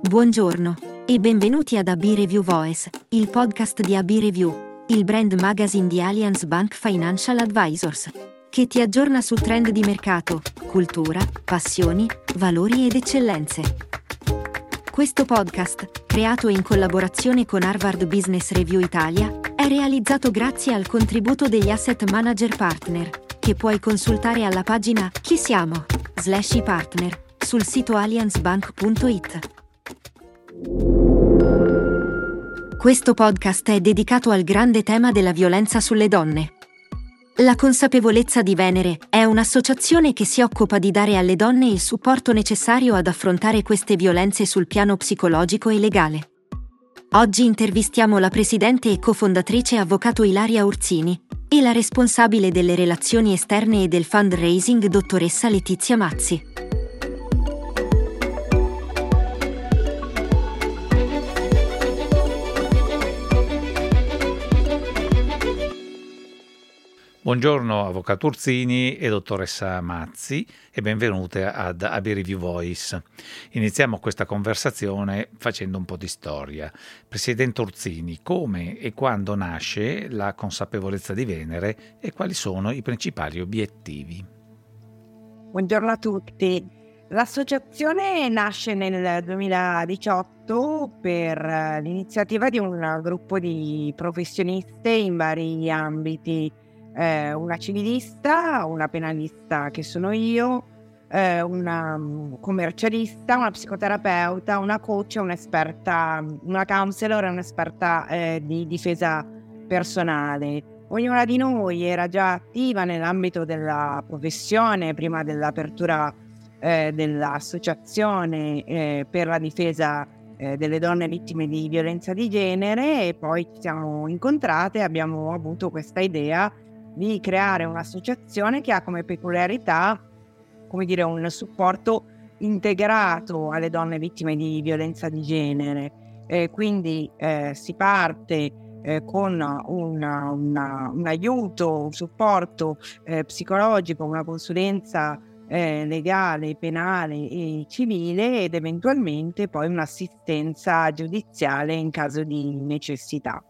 Buongiorno e benvenuti ad AB Review Voice, il podcast di AB Review, il brand magazine di Allianz Bank Financial Advisors, che ti aggiorna su trend di mercato, cultura, passioni, valori ed eccellenze. Questo podcast, creato in collaborazione con Harvard Business Review Italia, è realizzato grazie al contributo degli asset manager partner, che puoi consultare alla pagina Chi siamo? slash partner sul sito allianzbank.it. Questo podcast è dedicato al grande tema della violenza sulle donne. La consapevolezza di Venere è un'associazione che si occupa di dare alle donne il supporto necessario ad affrontare queste violenze sul piano psicologico e legale. Oggi intervistiamo la presidente e cofondatrice avvocato Ilaria Urzini e la responsabile delle relazioni esterne e del fundraising dottoressa Letizia Mazzi. Buongiorno Avvocato Urzini e dottoressa Mazzi e benvenute ad AB Review Voice. Iniziamo questa conversazione facendo un po' di storia. Presidente Urzini, come e quando nasce la consapevolezza di Venere e quali sono i principali obiettivi? Buongiorno a tutti. L'associazione nasce nel 2018 per l'iniziativa di un gruppo di professioniste in vari ambiti eh, una civilista, una penalista che sono io, eh, una mm, commercialista, una psicoterapeuta, una coach, un'esperta, una counselor e un'esperta eh, di difesa personale. Ognuna di noi era già attiva nell'ambito della professione prima dell'apertura eh, dell'associazione eh, per la difesa eh, delle donne vittime di violenza di genere e poi ci siamo incontrate e abbiamo avuto questa idea di creare un'associazione che ha come peculiarità, come dire, un supporto integrato alle donne vittime di violenza di genere. Eh, quindi eh, si parte eh, con una, una, un aiuto, un supporto eh, psicologico, una consulenza eh, legale, penale e civile ed eventualmente poi un'assistenza giudiziale in caso di necessità.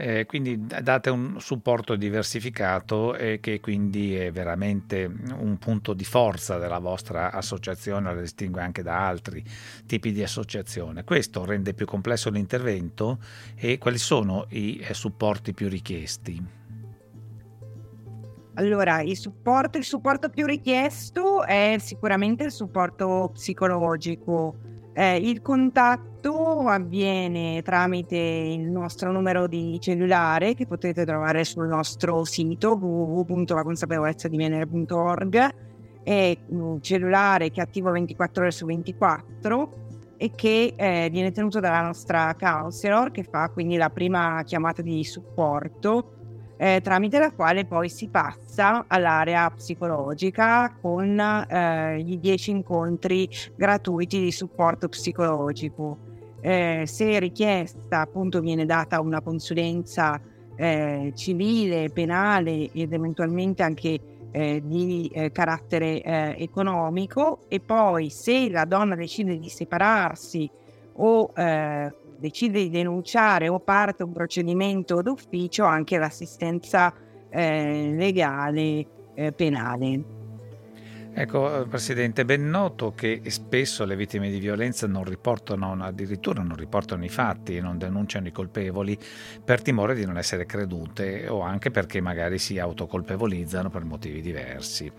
Eh, quindi date un supporto diversificato e che quindi è veramente un punto di forza della vostra associazione, la distingue anche da altri tipi di associazione. Questo rende più complesso l'intervento e quali sono i eh, supporti più richiesti? Allora, il supporto, il supporto più richiesto è sicuramente il supporto psicologico eh, il contatto avviene tramite il nostro numero di cellulare che potete trovare sul nostro sito www.laconsapevolezzaDivenere.org è un cellulare che è attivo 24 ore su 24 e che eh, viene tenuto dalla nostra counselor che fa quindi la prima chiamata di supporto eh, tramite la quale poi si passa all'area psicologica con eh, i 10 incontri gratuiti di supporto psicologico. Eh, se richiesta, appunto, viene data una consulenza eh, civile, penale ed eventualmente anche eh, di eh, carattere economico e poi se la donna decide di separarsi o decide di denunciare o parte un procedimento d'ufficio anche l'assistenza eh, legale eh, penale. Ecco, eh, Presidente, ben noto che spesso le vittime di violenza non riportano, addirittura non riportano i fatti non denunciano i colpevoli per timore di non essere credute o anche perché magari si autocolpevolizzano per motivi diversi.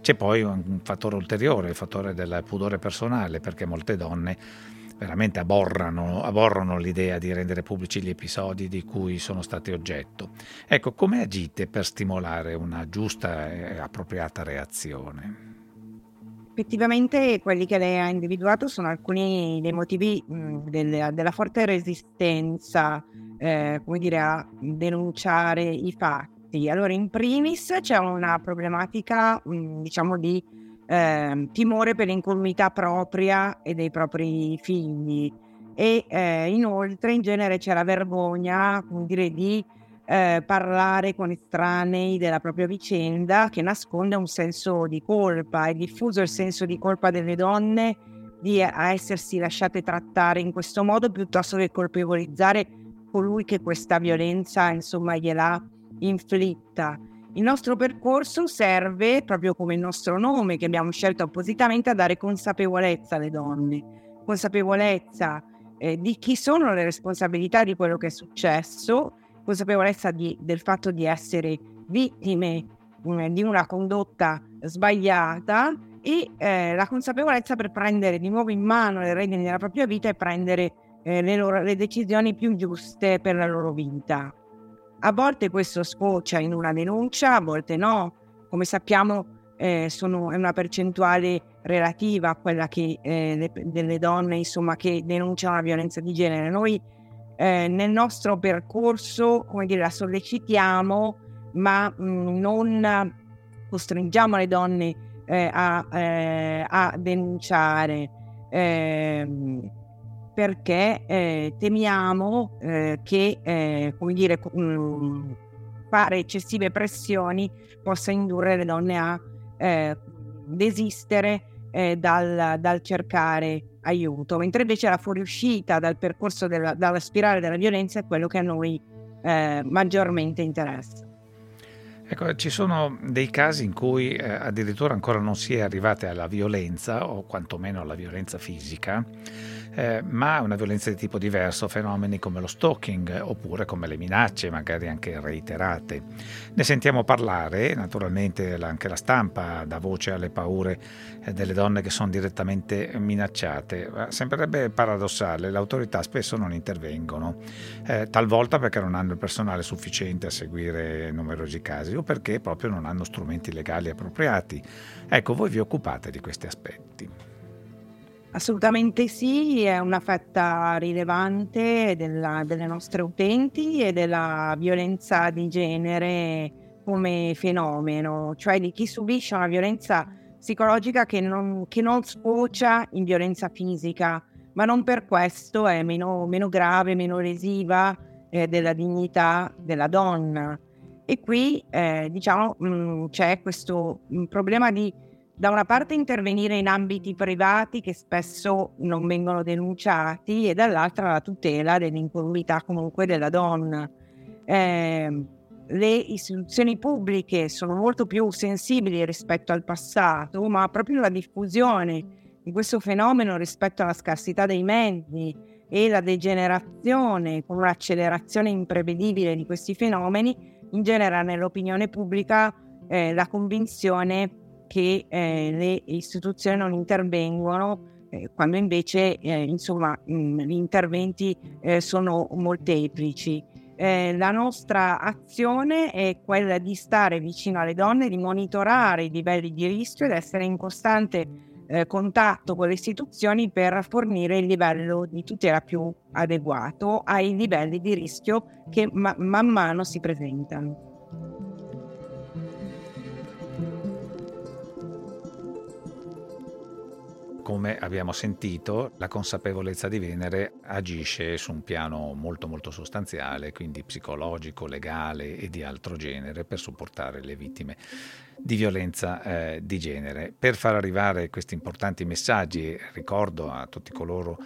C'è poi un fattore ulteriore, il fattore del pudore personale, perché molte donne veramente aborrano, aborrano l'idea di rendere pubblici gli episodi di cui sono stati oggetto. Ecco, come agite per stimolare una giusta e appropriata reazione? Effettivamente quelli che lei ha individuato sono alcuni dei motivi mh, del, della forte resistenza, eh, come dire, a denunciare i fatti. Allora, in primis c'è una problematica, mh, diciamo, di eh, timore per l'incolumità propria e dei propri figli e eh, inoltre in genere c'è la vergogna come dire, di eh, parlare con estranei della propria vicenda che nasconde un senso di colpa. È diffuso il senso di colpa delle donne di essersi lasciate trattare in questo modo piuttosto che colpevolizzare colui che questa violenza insomma gliel'ha inflitta. Il nostro percorso serve, proprio come il nostro nome che abbiamo scelto appositamente, a dare consapevolezza alle donne, consapevolezza eh, di chi sono le responsabilità di quello che è successo, consapevolezza di, del fatto di essere vittime eh, di una condotta sbagliata e eh, la consapevolezza per prendere di nuovo in mano le redini della propria vita e prendere eh, le, loro, le decisioni più giuste per la loro vita. A volte questo sfocia in una denuncia, a volte no. Come sappiamo eh, sono, è una percentuale relativa a quella che, eh, le, delle donne insomma, che denunciano la violenza di genere. Noi eh, nel nostro percorso come dire, la sollecitiamo, ma mh, mm, non costringiamo le donne eh, a, eh, a, denunciare. Perché eh, temiamo eh, che, eh, come dire, mm, fare eccessive pressioni possa indurre le donne a eh, desistere eh, dal, dal, cercare aiuto, mentre invece la fuoriuscita dal percorso della, dalla spirale della violenza è quello che a noi eh, maggiormente interessa. Ecco, ci sono dei casi in cui eh, addirittura ancora non si è arrivati alla violenza o quantomeno alla violenza fisica eh, ma una violenza di tipo diverso, fenomeni come lo stalking oppure come le minacce, magari anche reiterate. Ne sentiamo parlare, naturalmente anche la stampa dà voce alle paure eh, delle donne che sono direttamente minacciate. Sembrerebbe paradossale, le autorità spesso non intervengono, eh, talvolta perché non hanno il personale sufficiente a seguire numerosi casi o perché proprio non hanno strumenti legali appropriati. Ecco, voi vi occupate di questi aspetti. Assolutamente sì, è una fetta rilevante della, delle nostre utenti e della violenza di genere come fenomeno, cioè di chi subisce una violenza psicologica che non, che non sfocia in violenza fisica, ma non per questo è meno, meno grave, meno lesiva eh, della dignità della donna. E qui eh, diciamo mh, mm, c'è questo mh, problema di da una parte intervenire in ambiti privati che spesso non vengono denunciati e dall'altra la tutela dell'incolumità comunque della donna. Eh, le istituzioni pubbliche sono molto più sensibili rispetto al passato, ma proprio la diffusione di questo fenomeno rispetto alla scarsità dei mezzi e la degenerazione con un'accelerazione imprevedibile di questi fenomeni ingenera nell'opinione pubblica eh, la convinzione che eh, le istituzioni non intervengono eh, quando invece eh, insomma mh, gli interventi eh, sono molteplici. Eh, la nostra azione è quella di stare vicino alle donne, di monitorare i livelli di rischio ed essere in costante eh, contatto con le istituzioni per fornire il livello di tutela più adeguato ai livelli di rischio che ma- man mano si presentano. Come abbiamo sentito, la consapevolezza di Venere agisce su un piano molto molto sostanziale, quindi psicologico, legale e di altro genere per supportare le vittime di violenza eh, di genere. Per far arrivare questi importanti messaggi, ricordo a tutti coloro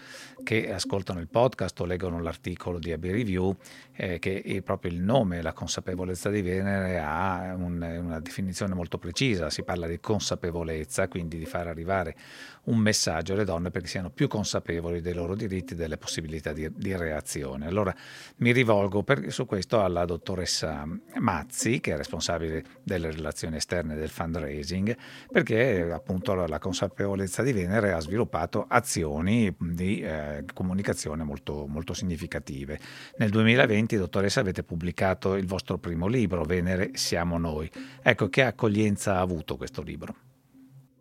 che ascoltano il podcast o leggono l'articolo di AB Review eh, che proprio il nome, la consapevolezza di Venere ha un, una definizione molto precisa, si parla di consapevolezza, quindi di far arrivare un messaggio alle donne perché siano più consapevoli dei loro diritti e delle possibilità di, di reazione. Allora mi rivolgo per, su questo alla dottoressa Mazzi, che è responsabile delle relazioni esterne del fundraising, perché appunto la consapevolezza di Venere ha sviluppato azioni di eh, comunicazione molto, molto significative. Nel 2020, dottoressa, avete pubblicato il vostro primo libro, Venere siamo noi. Ecco, che accoglienza ha avuto questo libro?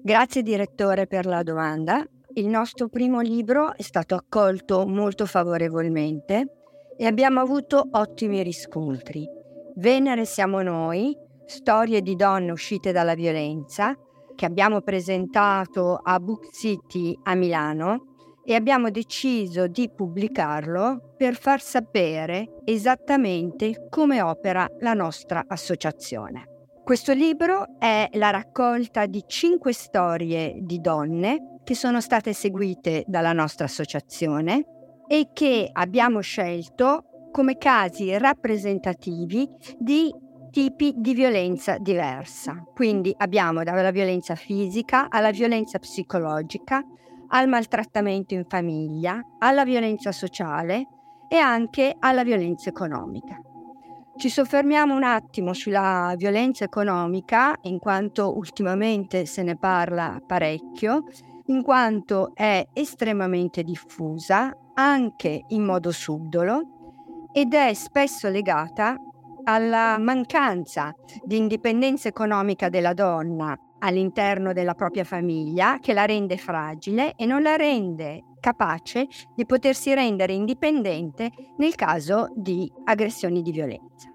Grazie direttore per la domanda. Il nostro primo libro è stato accolto molto favorevolmente e abbiamo avuto ottimi riscontri. Venere siamo noi, storie di donne uscite dalla violenza, che abbiamo presentato a Book City a Milano e abbiamo deciso di pubblicarlo per far sapere esattamente come opera la nostra associazione. Questo libro è la raccolta di cinque storie di donne che sono state seguite dalla nostra associazione e che abbiamo scelto come casi rappresentativi di tipi di violenza diversa. Quindi abbiamo dalla violenza fisica alla violenza psicologica, al maltrattamento in famiglia, alla violenza sociale e anche alla violenza economica. Ci soffermiamo un attimo sulla violenza economica, in quanto ultimamente se ne parla parecchio, in quanto è estremamente diffusa, anche in modo subdolo, ed è spesso legata alla mancanza di indipendenza economica della donna all'interno della propria famiglia che la rende fragile e non la rende capace di potersi rendere indipendente nel caso di aggressioni di violenza.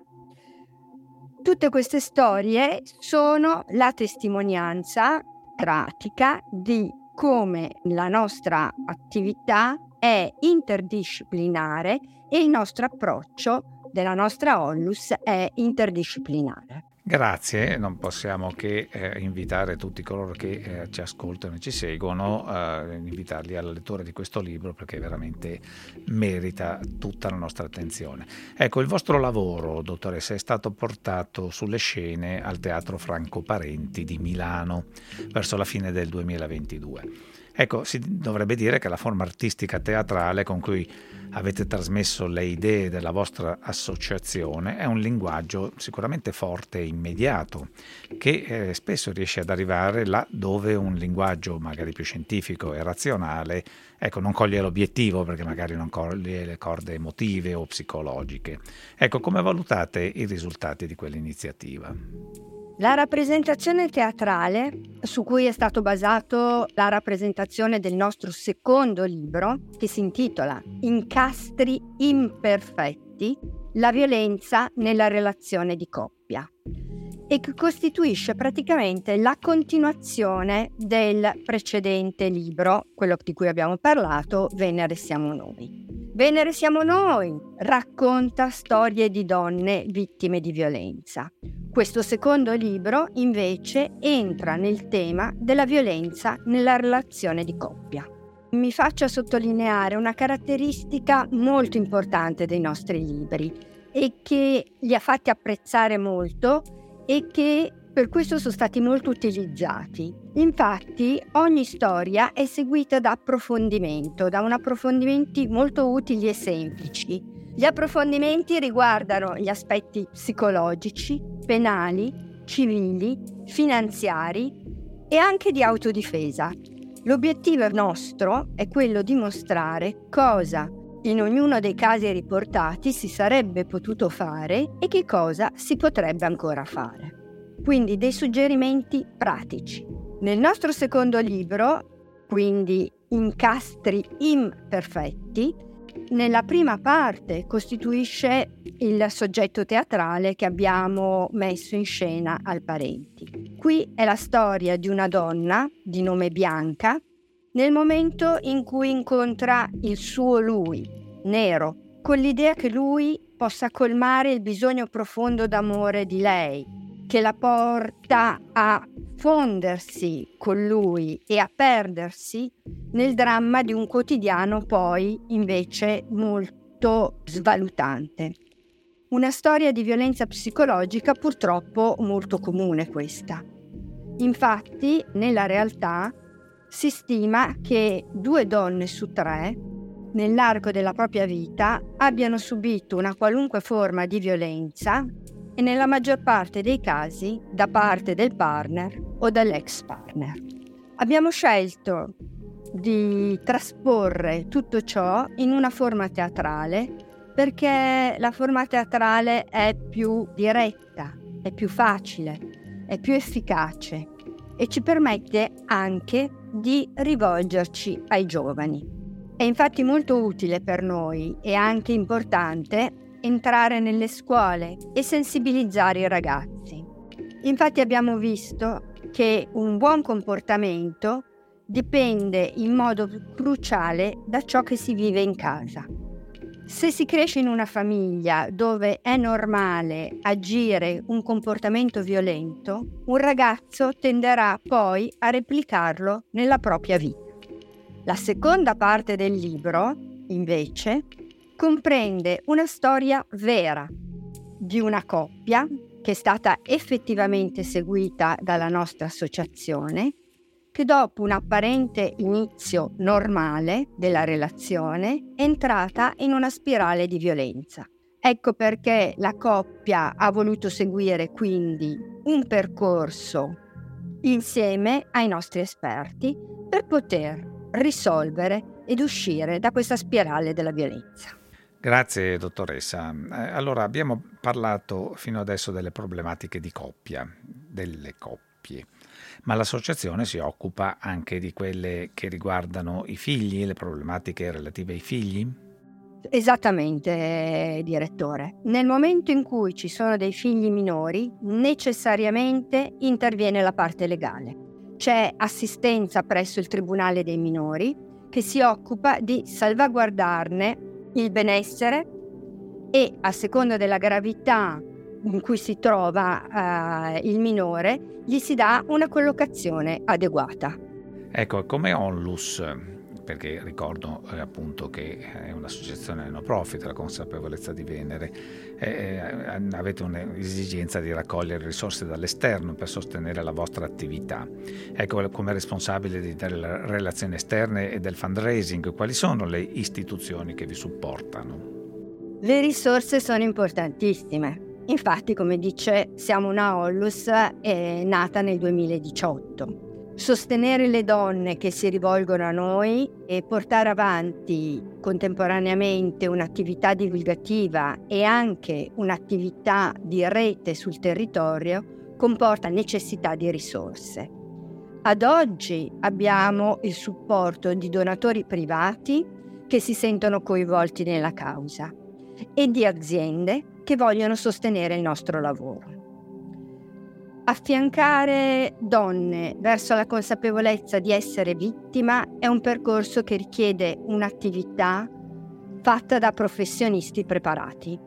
Tutte queste storie sono la testimonianza pratica di come la nostra attività è interdisciplinare e il nostro approccio della nostra Onlus è interdisciplinare. Grazie, non possiamo che eh, invitare tutti coloro che eh, ci ascoltano e ci seguono, eh, invitarli alla lettura di questo libro perché veramente merita tutta la nostra attenzione. Ecco, il vostro lavoro, dottoressa, è stato portato sulle scene al Teatro Franco Parenti di Milano verso la fine del 2022. Ecco, si dovrebbe dire che la forma artistica teatrale con cui avete trasmesso le idee della vostra associazione è un linguaggio sicuramente forte e immediato, che eh, spesso riesce ad arrivare là dove un linguaggio magari più scientifico e razionale ecco, non coglie l'obiettivo perché magari non coglie le corde emotive o psicologiche. Ecco, come valutate i risultati di quell'iniziativa? La rappresentazione teatrale, su cui è stato basato la rappresentazione del nostro secondo libro, che si intitola Incastri imperfetti, la violenza nella relazione di coppia, e che costituisce praticamente la continuazione del precedente libro, quello di cui abbiamo parlato, Venere siamo noi. Venere siamo noi racconta storie di donne vittime di violenza. Questo secondo libro invece entra nel tema della violenza nella relazione di coppia. Mi faccio sottolineare una caratteristica molto importante dei nostri libri e che li ha fatti apprezzare molto e che per questo sono stati molto utilizzati. Infatti ogni storia è seguita da approfondimento, da un approfondimenti molto utili e semplici gli approfondimenti riguardano gli aspetti psicologici, penali, civili, finanziari e anche di autodifesa. L'obiettivo nostro è quello di mostrare cosa in ognuno dei casi riportati si sarebbe potuto fare e che cosa si potrebbe ancora fare. Quindi dei suggerimenti pratici. Nel nostro secondo libro, quindi Incastri imperfetti, nella prima parte costituisce il soggetto teatrale che abbiamo messo in scena al Parenti. Qui è la storia di una donna di nome Bianca nel momento in cui incontra il suo lui, nero, con l'idea che lui possa colmare il bisogno profondo d'amore di lei, che la porta a fondersi con lui e a perdersi nel dramma di un quotidiano poi invece molto svalutante. Una storia di violenza psicologica purtroppo molto comune questa. Infatti, nella realtà si stima che due donne su tre nell'arco della propria vita abbiano subito una qualunque forma di violenza e nella maggior parte dei casi da parte del partner o dall'ex partner. Abbiamo scelto di trasporre tutto ciò in una forma teatrale perché la forma teatrale è più diretta, è più facile, è più efficace e ci permette anche di rivolgerci ai giovani. È infatti molto utile per noi e anche importante entrare nelle scuole e sensibilizzare i ragazzi. Infatti abbiamo visto che un buon comportamento dipende in modo cruciale da ciò che si vive in casa. Se si cresce in una famiglia dove è normale agire un comportamento violento, un ragazzo tenderà poi a replicarlo nella propria vita. La seconda parte del libro, invece, comprende una storia vera di una coppia che è stata effettivamente seguita dalla nostra associazione, che dopo un apparente inizio normale della relazione è entrata in una spirale di violenza. Ecco perché la coppia ha voluto seguire quindi un percorso insieme ai nostri esperti per poter risolvere ed uscire da questa spirale della violenza. Grazie dottoressa. Eh, allora abbiamo parlato fino adesso delle problematiche di coppia, delle coppie, ma l'associazione si occupa anche di quelle che riguardano i figli, le problematiche relative ai figli? Esattamente, direttore. Nel momento in cui ci sono dei figli minori, necessariamente interviene la parte legale. C'è assistenza presso il Tribunale dei minori che si occupa di salvaguardarne il benessere e a seconda della gravità in cui si trova uh, il minore, gli si dà una collocazione adeguata. Ecco, come onlus, perché ricordo eh, appunto che è un'associazione no profit, la consapevolezza di Venere, eh, eh avete un'esigenza di raccogliere risorse dall'esterno per sostenere la vostra attività. Ecco, come responsabile delle relazioni esterne e del fundraising, quali sono le istituzioni che vi supportano? Le risorse sono importantissime. Infatti, come dice, siamo una Ollus è nata nel 2018 sostenere le donne che si rivolgono a noi e portare avanti contemporaneamente un'attività divulgativa e anche un'attività di rete sul territorio comporta necessità di risorse. Ad oggi abbiamo il supporto di donatori privati che si sentono coinvolti nella causa e di aziende che vogliono sostenere il nostro lavoro. Affiancare donne verso la consapevolezza di essere vittima è un percorso che richiede un'attività fatta da professionisti preparati,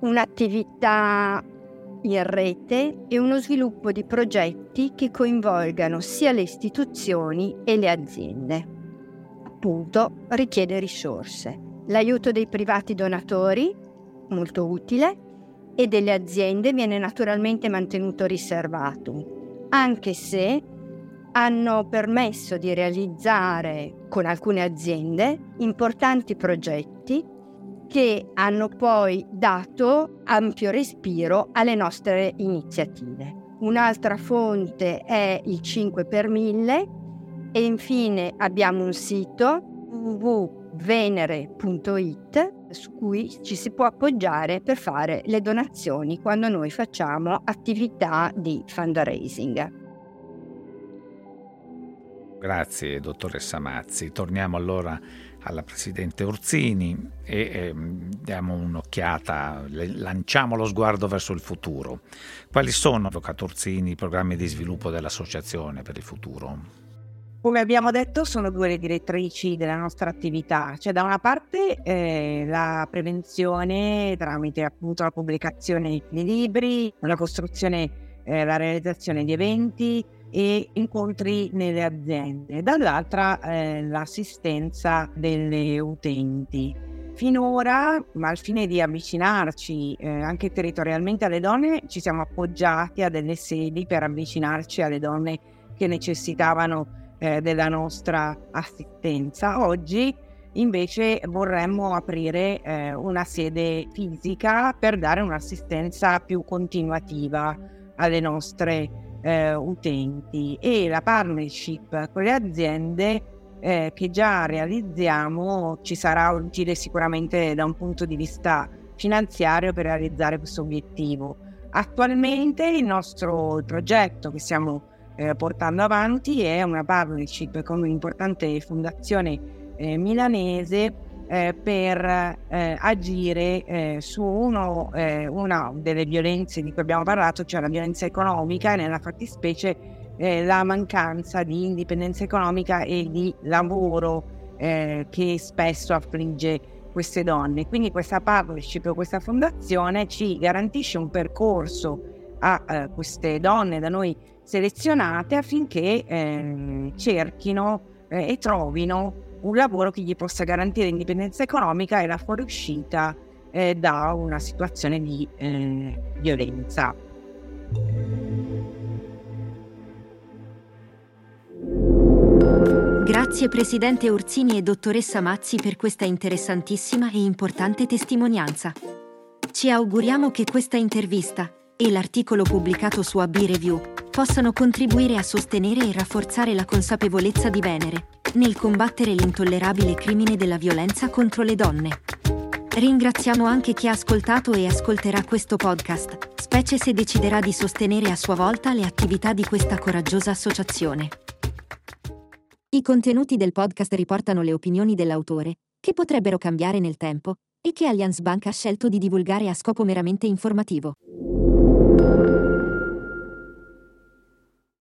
un'attività in rete e uno sviluppo di progetti che coinvolgano sia le istituzioni e le aziende. Appunto, richiede risorse. L'aiuto dei privati donatori, molto utile, e delle aziende viene naturalmente mantenuto riservato, anche se hanno permesso di realizzare con alcune aziende importanti progetti che hanno poi dato ampio respiro alle nostre iniziative. Un'altra fonte è il 5 per 1000 e infine abbiamo un sito www.venere.it su cui ci si può appoggiare per fare le donazioni quando noi facciamo attività di fundraising. Grazie dottoressa Mazzi. Torniamo allora alla Presidente Orsini e eh, diamo un'occhiata, lanciamo lo sguardo verso il futuro. Quali sono, Avvocato Orsini, i programmi di sviluppo dell'Associazione per il futuro? Come abbiamo detto, sono due le direttrici della nostra attività. Cioè, da una parte eh, la prevenzione tramite appunto la pubblicazione di libri, la costruzione, eh, la realizzazione di eventi e incontri nelle aziende, dall'altra eh, l'assistenza delle utenti. Finora, al fine di avvicinarci eh, anche territorialmente alle donne, ci siamo appoggiati a delle sedi per avvicinarci alle donne che necessitavano eh, della nostra assistenza. Oggi invece vorremmo aprire eh, una sede fisica per dare un'assistenza più continuativa alle nostre eh, utenti e la partnership con le aziende eh, che già realizziamo ci sarà utile sicuramente da un punto di vista finanziario per realizzare questo obiettivo. Attualmente il nostro progetto che stiamo eh, portando avanti è una partnership con un'importante fondazione eh, milanese eh, per eh, agire eh, su uno, eh, una delle violenze di cui abbiamo parlato, cioè la violenza economica e nella fattispecie la mancanza di indipendenza economica e di lavoro che spesso affligge queste donne. Quindi questa partnership o questa fondazione ci garantisce un percorso a queste donne da noi selezionate affinché eh, cerchino eh, e trovino un lavoro che gli possa garantire indipendenza economica e la fuoriuscita eh, da una situazione di eh, violenza. Grazie Presidente Orsini e Dottoressa Mazzi per questa interessantissima e importante testimonianza. Ci auguriamo che questa intervista e l'articolo pubblicato su AB Review possano contribuire a sostenere e rafforzare la consapevolezza di Venere nel combattere l'intollerabile crimine della violenza contro le donne. Ringraziamo anche chi ha ascoltato e ascolterà questo podcast, specie se deciderà di sostenere a sua volta le attività di questa coraggiosa associazione. I contenuti del podcast riportano le opinioni dell'autore, che potrebbero cambiare nel tempo, e che Allianz Bank ha scelto di divulgare a scopo meramente informativo.